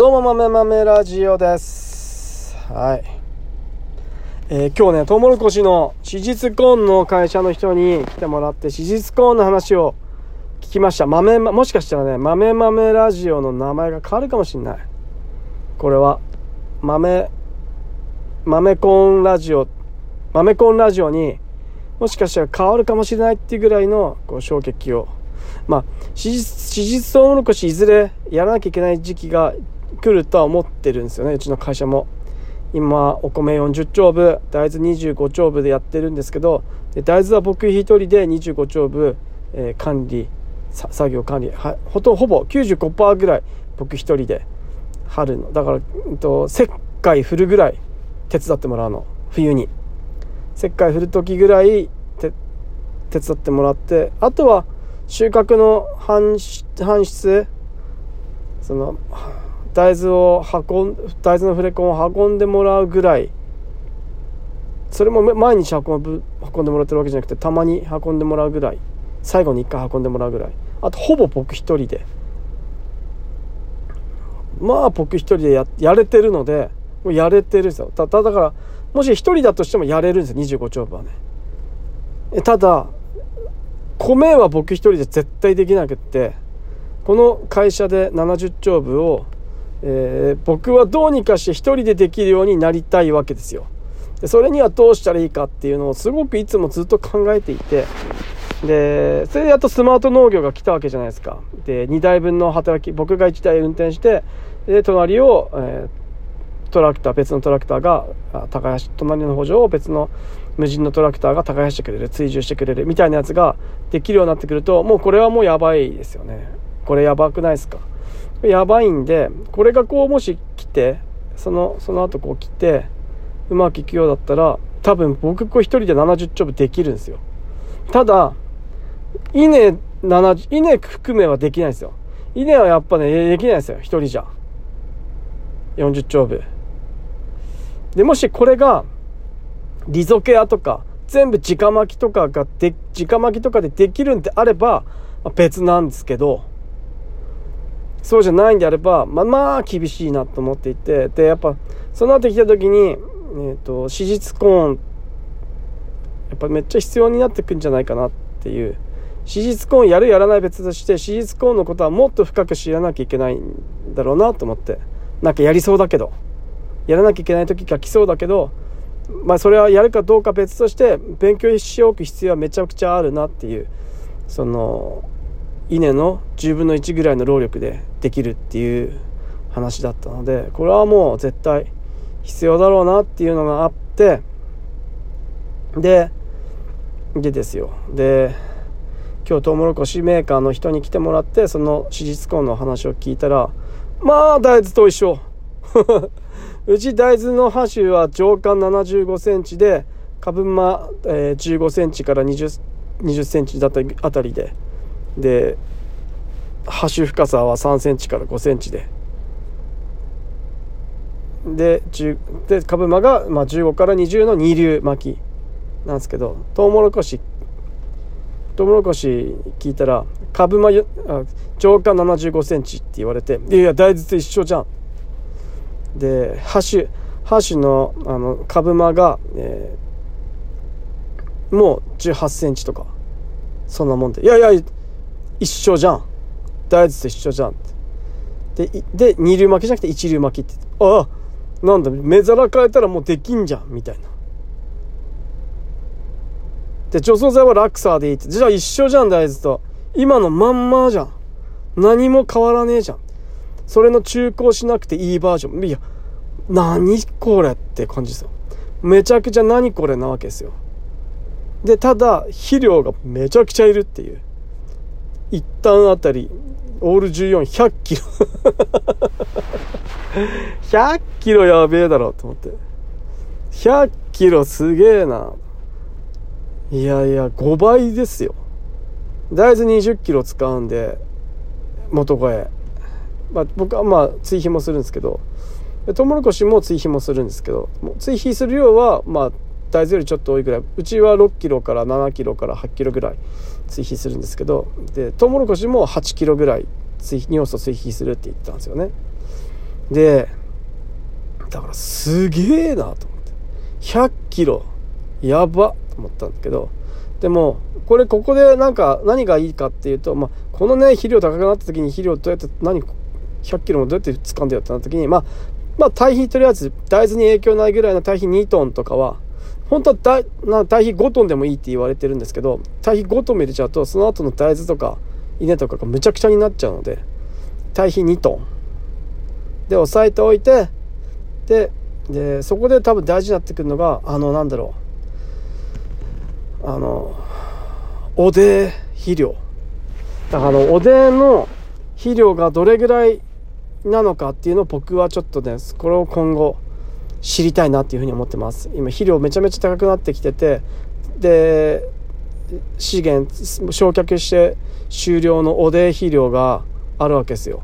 どうも、豆豆ラジオです。はい。えー今日ね、トウモロコシの史実コーンの会社の人に来てもらって、史実コーンの話を聞きました。豆、もしかしたらね、豆豆ラジオの名前が変わるかもしれない。これは、豆、豆コーンラジオ、豆コーンラジオにもしかしたら変わるかもしれないっていうぐらいのこう衝撃を。まあ、史実、史実トウモロコシいずれやらなきゃいけない時期が来るとは思ってるんですよね、うちの会社も。今、お米40丁分、大豆25丁分でやってるんですけど、で大豆は僕一人で25丁分、えー管理、作業管理、はほとほぼ95%ぐらい僕一人で春の。だから、うんと、石灰振るぐらい手伝ってもらうの、冬に。石灰振る時ぐらい手伝ってもらってあとは収穫の搬出その大豆を運ん大豆のフレコンを運んでもらうぐらいそれも毎日運ぶ運んでもらってるわけじゃなくてたまに運んでもらうぐらい最後に1回運んでもらうぐらい。あとほぼ僕一人で。まあ僕一人でややれてるのでもうやれてるんですよ。たただからもし一人だとしてもやれるんですよ25丁分はね。ただ米は僕一人で絶対できなくってこの会社で70丁分を、えー僕はどうにかして一人でできるようになりたいわけですよ。でそれにはどうしたらいいかっていうのをすごくいつもずっと考えていて。でそれでやっとスマート農業が来たわけじゃないですか。で2台分の働き僕が1台運転してで隣を、えートラクター別のトラクターがあ耕し隣の補助を別の無人のトラクターが耕してくれる追従してくれるみたいなやつができるようになってくるともうこれはもうやばいですよね。これやばくないですか？やばいんでこれがこうもし来てそのその後こう来てうまくいくようだったら多分僕こう一人で70丁分できるんですよ。ただ稲70稲含めはできないですよ。稲はやっぱねできないですよ。一人じゃ。40丁分でもしこれがリゾケアとか全部直巻きとかがで直巻きとかでできるんであればまあ別なんですけどそうじゃないんであればまあまあ厳しいなと思っていてでやっぱそうなってきた時に、えー、と史実コーンやっぱめっちゃ必要になってくんじゃないかなっていう。史実コーンやるやらない別として史実コーンのことはもっと深く知らなきゃいけないんだろうなと思って。なんかやりそうだけど。やらなきゃいけない時が来そうだけどまあそれはやるかどうか別として勉強しておく必要はめちゃくちゃあるなっていう。その稲の10分の1ぐらいの労力でできるっていう話だったのでこれはもう絶対必要だろうなっていうのがあってででですよ。で今日トウモロコシメーカーの人に来てもらってその史実コーンの話を聞いたらまあ大豆と一緒。うち大豆の葉種は上間75センチで株間、えー15センチから20 20センチだったあたりでで葉種深さは3センチから5センチで。でで株間が、まあ、15から20の二流巻きなんですけどトウモロコシトウモロコシ聞いたら株間よあ上間75センチって言われて「いやいや大豆と一緒じゃん」でハ種ハ種のあの株間が、えーもう1 8センチとかそんなもんで「いやいや一緒じゃん。大豆と一緒じゃん」でで二流巻きじゃなくて一流巻きってああなんだ目皿変えたらもうできんじゃんみたいな。で除草剤はラクサーでいいって。じゃあ一緒じゃん大豆と。今のまんまじゃん。何も変わらねえじゃん。それの中古しなくていいバージョン。いや何これって感じですよ。めちゃくちゃ何これなわけですよ。でただ肥料がめちゃくちゃいるっていう。一旦あたりオール14100キロ。100キロやべえだろと思って。100キロすげえな。いやいや5倍ですよ。大豆20キロ使うんで元声まあ僕はまあ追肥もするんですけど。トウモロコシも追肥もするんですけど。追肥する量はまあ大豆よりちょっと多いぐらい。うちは6キロから7キロから8キロぐらい。追肥するんですけどでトウモロコシも8キロぐらい追肥尿素追肥するって言ってたんですよね。でだからすげえなと思って。100キロやばと思ったんだけどでもこれここでなんか何がいいかっていうと、まあ、このね肥料高くなった時に肥料どうやって何100キロもどうやって掴んでよってなった時にまあまあ堆肥とりあえず大豆に影響ないぐらいの堆肥2トンとかは本当は堆な堆肥5トンでもいいって言われてるんですけど堆肥5トンも入れちゃうとその後の大豆とか稲とかがむちゃくちゃになっちゃうので堆肥2トン。で押さえておいてででそこで多分大事になってくるのがあのなんだろう。あのおで肥料。だからおでの肥料がどれぐらいなのかっていうのを僕はちょっとねこれを今後知りたいなっていうふうに思ってます。今肥料めちゃめちゃ高くなってきててで資源焼却して終了のおで肥料があるわけですよ。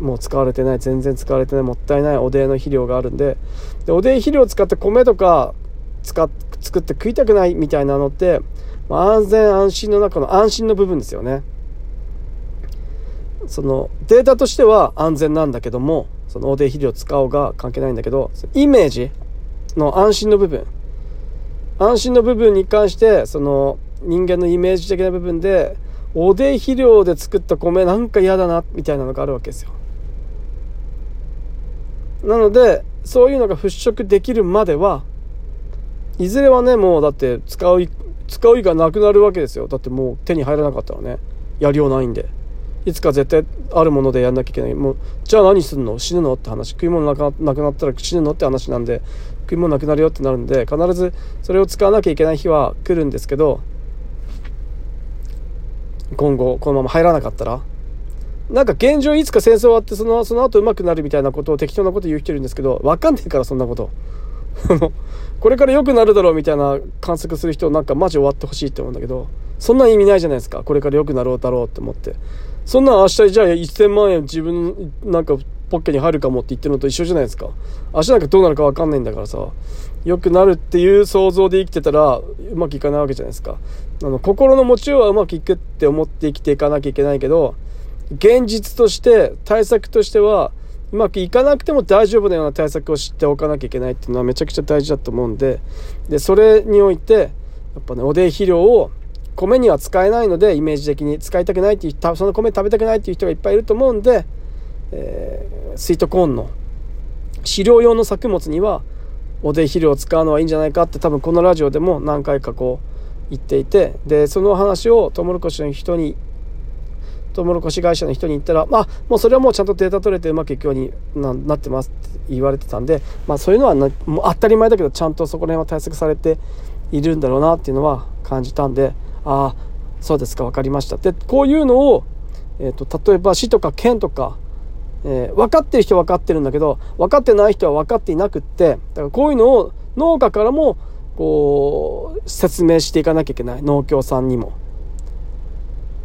もう使われてない全然使われてないもったいないおでの肥料があるんで。でおで肥料を使って米とか使っ作って食いたくないみたいなのって、まあ、安全安心の中の安心の部分ですよね。そのデータとしては安全なんだけどもそのおで肥料使おうが関係ないんだけどイメージの安心の部分。安心の部分に関してその人間のイメージ的な部分でおで肥料で作った米なんか嫌だなみたいなのがあるわけですよ。なのでそういうのが払拭できるまではいずれはねもうだって使う使う以がなくなるわけですよ。だってもう手に入らなかったらねやりようないんで。いつか絶対あるものでやんなきゃいけない。もうじゃあ何すんの？死ぬの？って話。食い物なくなくなったら死ぬの？って話なんで。食い物なくなるよってなるんで必ずそれを使わなきゃいけない日は来るんですけど今後このまま入らなかったら。なんか現状いつか戦争終わってそのその後上手くなるみたいなことを適当なこと言う人いるんですけど分かんねえからそんなこと。これから良くなるだろうみたいな観測する人なんかマジ終わってほしいって思うんだけど。そんな意味ないじゃないですか。これから良くなろうだろうって思って。そんな明日じゃあ1000万円自分なんかポッケに入るかもって言ってるのと一緒じゃないですか。明日なんかどうなるか分かんないんだからさ。良くなるっていう想像で生きてたらうまくいかないわけじゃないですか。あの心の持ちようはうまくいくって思って生きていかなきゃいけないけど現実として対策としてはうまくいかなくても大丈夫なような対策を知っておかなきゃいけないっていうのはめちゃくちゃ大事だと思うんで。でそれにおいてやっぱねおで肥料を米には使えないのでイメージ的に使いたくないっていうその米食べたくないっていう人がいっぱいいると思うんで、えー、スイートコーンの飼料用の作物にはおで肥料を使うのはいいんじゃないかって多分このラジオでも何回かこう言っていてでその話をトウモロコシの人にトウモロコシ会社の人に言ったら、まあ、もうそれはもうちゃんとデータ取れてうまくいくようになってますって言われてたんで、まあ、そういうのはなもう当たり前だけどちゃんとそこら辺は対策されているんだろうなっていうのは感じたんでああそうですか分かりました。でこういうのを、えーと、例えば市とか県とか、えー、分かってる人は分かってるんだけど分かってない人は分かっていなくってだからこういうのを農家からもこう説明していかなきゃいけない。農協さんにも。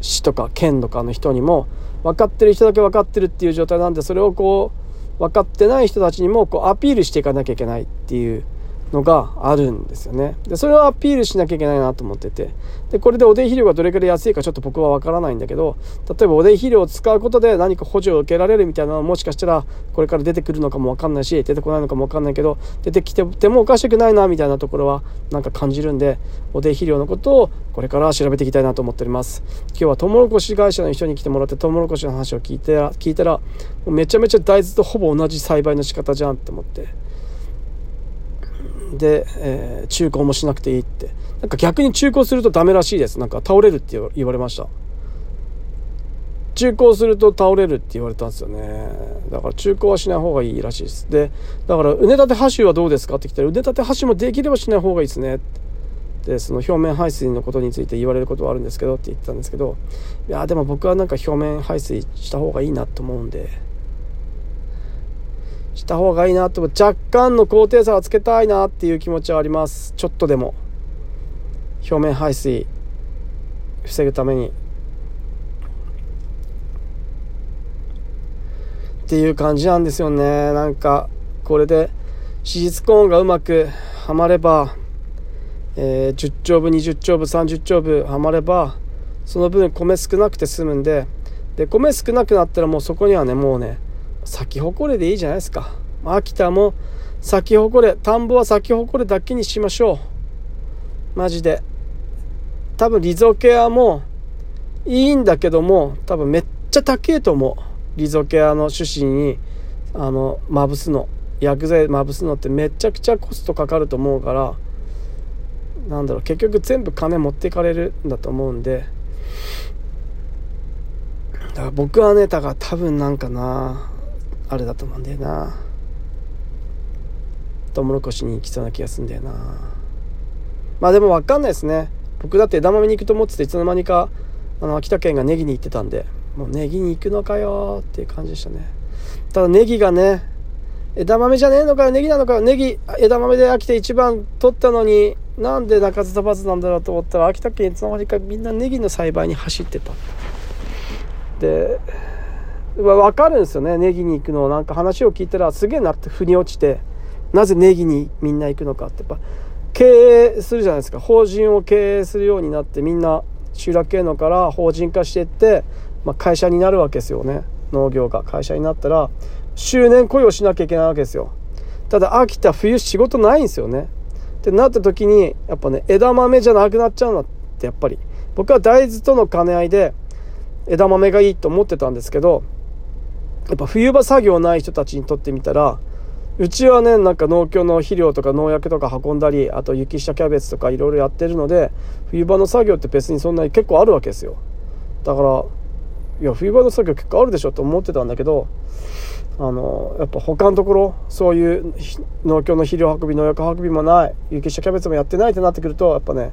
市とか県とかの人にも。分かってる人だけ分かってるっていう状態なんでそれをこう分かってない人たちにもこうアピールしていかなきゃいけないっていうのがあるんですよね。で、それをアピールしなきゃいけないなと思ってて。で、これでおでん肥料がどれくらい安いかちょっと僕はわからないんだけど、例えばおでん肥料を使うことで何か補助を受けられるみたいなのはもしかしたらこれから出てくるのかもわかんないし、出てこないのかもわかんないけど、出てきてもおかしくないなみたいなところはなんか感じるんで、おでん肥料のことをこれから調べていきたいなと思っております。今日はトウモロコシ会社の人に来てもらってトウモロコシの話を聞いて聞いたら、めちゃめちゃ大豆とほぼ同じ栽培の仕方じゃんって思って。で、えー、中古もしなくていいって。なんか逆に中古するとダメらしいです。なんか倒れるって言われました。中古すると倒れるって言われたんですよね。だから中古はしない方がいいらしいです。で、だから、畝立て箸はどうですか？って来たら、畝立て箸もできればしない方がいいですね。で、その表面排水のことについて言われることはあるんですけどって言ってたんですけど、いや、でも僕はなんか表面排水した方がいいなと思うんで、した方がいいなと若干の高低差はつけたいなっていう気持ちはあります。ちょっとでも表面排水防ぐためにっていう感じなんですよね。なんかこれで脂質コーンがうまくはまれば、えー、10丁分20丁分30丁分はまればその分米少なくて済むんでで米少なくなったらもうそこにはねもうね咲き誇れでいいじゃないですか。秋田も咲き誇れ田んぼは咲き誇れだけにしましょう。マジで。多分リゾケアもいいんだけども多分めっちゃ高えと思う。リゾケアの種子にあのまぶすの。薬剤まぶすのってめちゃくちゃコストかかると思うからなんだろう。結局全部金持っていかれるんだと思うんで。だから僕はねだから多分なんかなあれだと思うんだよな。トウモロコシに行きそうな気がするんだよな。まあでも分かんないですね。僕だって枝豆に行くと思ってていつの間にかあの秋田県がネギに行ってたんでもうネギに行くのかよっていう感じでしたね。ただネギがね枝豆じゃねえのかよ。ネギなのかよ。ネギ枝豆で秋田一番取ったのになんで鳴かず飛ばずなんだろうと思ったら秋田県いつの間にかみんなネギの栽培に走ってた。で分かるんですよね。ネギに行くのなんか話を聞いたらすげえなって腑に落ちて。なぜネギにみんな行くのかって。やっぱ経営するじゃないですか。法人を経営するようになってみんな集落系のから法人化していって、まあ、会社になるわけですよね。農業が。会社になったら周年雇用しなきゃいけないわけですよ。ただ秋田冬仕事ないんですよね。ってなった時にやっぱね枝豆じゃなくなっちゃうのってやっぱり。僕は大豆との兼ね合いで枝豆がいいと思ってたんですけどやっぱ冬場作業ない人たちにとってみたらうちはねなんか農協の肥料とか農薬とか運んだりあと雪下キャベツとかいろいろやってるので冬場の作業って別にそんなに結構あるわけですよ。だからいや冬場の作業結構あるでしょと思ってたんだけどあのやっぱ他のところそういう農協の肥料運び農薬運びもない雪下キャベツもやってないってなってくるとやっぱね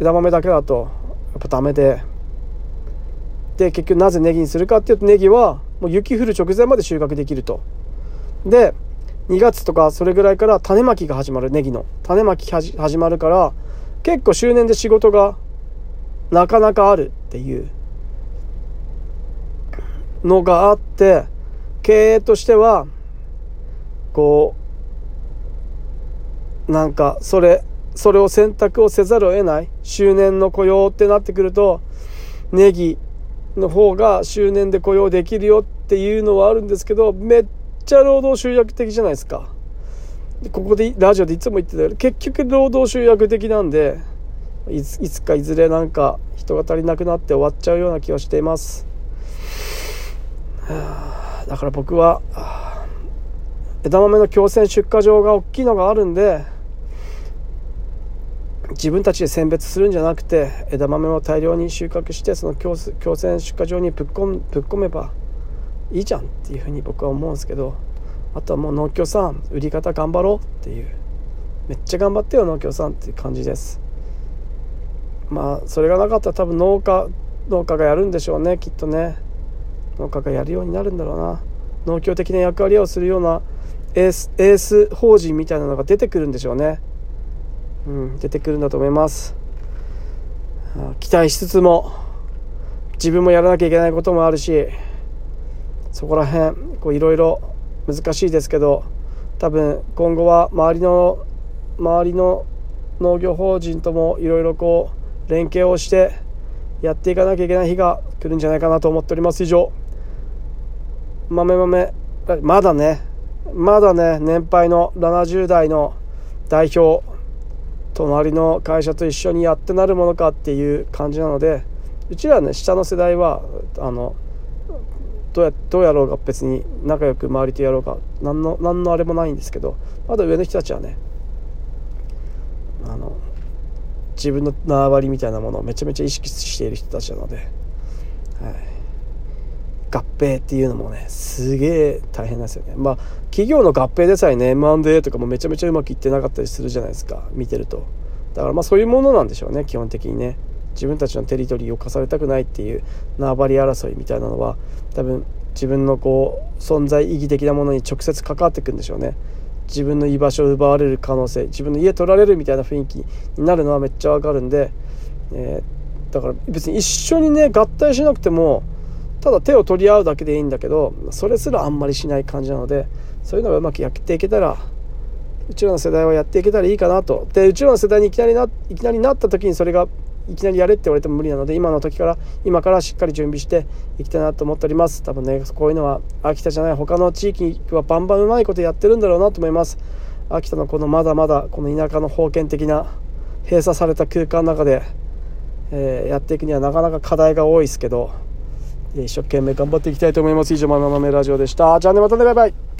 枝豆だけだとやっぱダメで。で結局なぜネギにするかっていうとネギはもう雪降る直前まで収穫できると。で2月とかそれぐらいから種まきが始まるネギの。種まき始まるから結構周年で仕事がなかなかあるっていう。のがあって経営としてはこうなんかそれそれを選択をせざるを得ない周年の雇用ってなってくるとネギの方が周年で雇用できるよっていうのはあるんですけどめっちゃ労働集約的じゃないですか。ここでラジオでいつも言ってたように結局労働集約的なんでいついつかいずれなんか人が足りなくなって終わっちゃうような気がしています。だから僕は枝豆の強制出荷場が大きいのがあるんで自分たちで選別するんじゃなくて枝豆を大量に収穫してその強制出荷場にぶっ込ぶっ込めばいいじゃんっていうふうに僕は思うんですけどあとはもう農協さん売り方頑張ろうっていうめっちゃ頑張ってよ農協さんっていう感じです。まあそれがなかったら多分農家農家がやるんでしょうねきっとね。農家がやるようになるんだろうな。農協的な役割をするようなエースエース法人みたいなのが出てくるんでしょうね。うん出てくるんだと思います。期待しつつも自分もやらなきゃいけないこともあるしそこら辺いろいろ難しいですけど多分今後は周りの周りの農業法人ともいろいろこう連携をしてやっていかなきゃいけない日が来るんじゃないかなと思っております。以上。豆豆まだねまだね年配の70代の代表隣の会社と一緒にやってなるものかっていう感じなのでうちらね下の世代はあのどうやどうやろうが別に仲良く周りとやろうが何の何のあれもないんですけどまだ上の人たちはねあの自分の縄張りみたいなものをめちゃめちゃ意識している人たちなので、はい、合併っていうのもねすげえ大変なんですよね。まあ企業の合併でさえね M&A とかもめちゃめちゃうまくいってなかったりするじゃないですか見てると。だからまあそういうものなんでしょうね基本的にね。自分たちのテリトリーを課されたくないっていう縄張り争いみたいなのは多分自分のこう存在意義的なものに直接関わってくんでしょうね。自分の居場所を奪われる可能性自分の家取られるみたいな雰囲気になるのはめっちゃわかるんで、えー、だから別に一緒にね合体しなくてもただ手を取り合うだけでいいんだけどそれすらあんまりしない感じなのでそういうのがうまくやっていけたらうちらの世代はやっていけたらいいかなと。でうちらの世代にいきなりないきなりなった時にそれがいきなりやれって言われても無理なので今の時から今からしっかり準備していきたいなと思っております。多分ねこういうのは秋田じゃない他の地域はバンバンうまいことやってるんだろうなと思います。秋田のこのまだまだこの田舎の封建的な閉鎖された空間の中で、えー、やっていくにはなかなか課題が多いですけど一生懸命頑張っていきたいと思います。以上ママメラジオでした。じゃあねまたねバイバイ。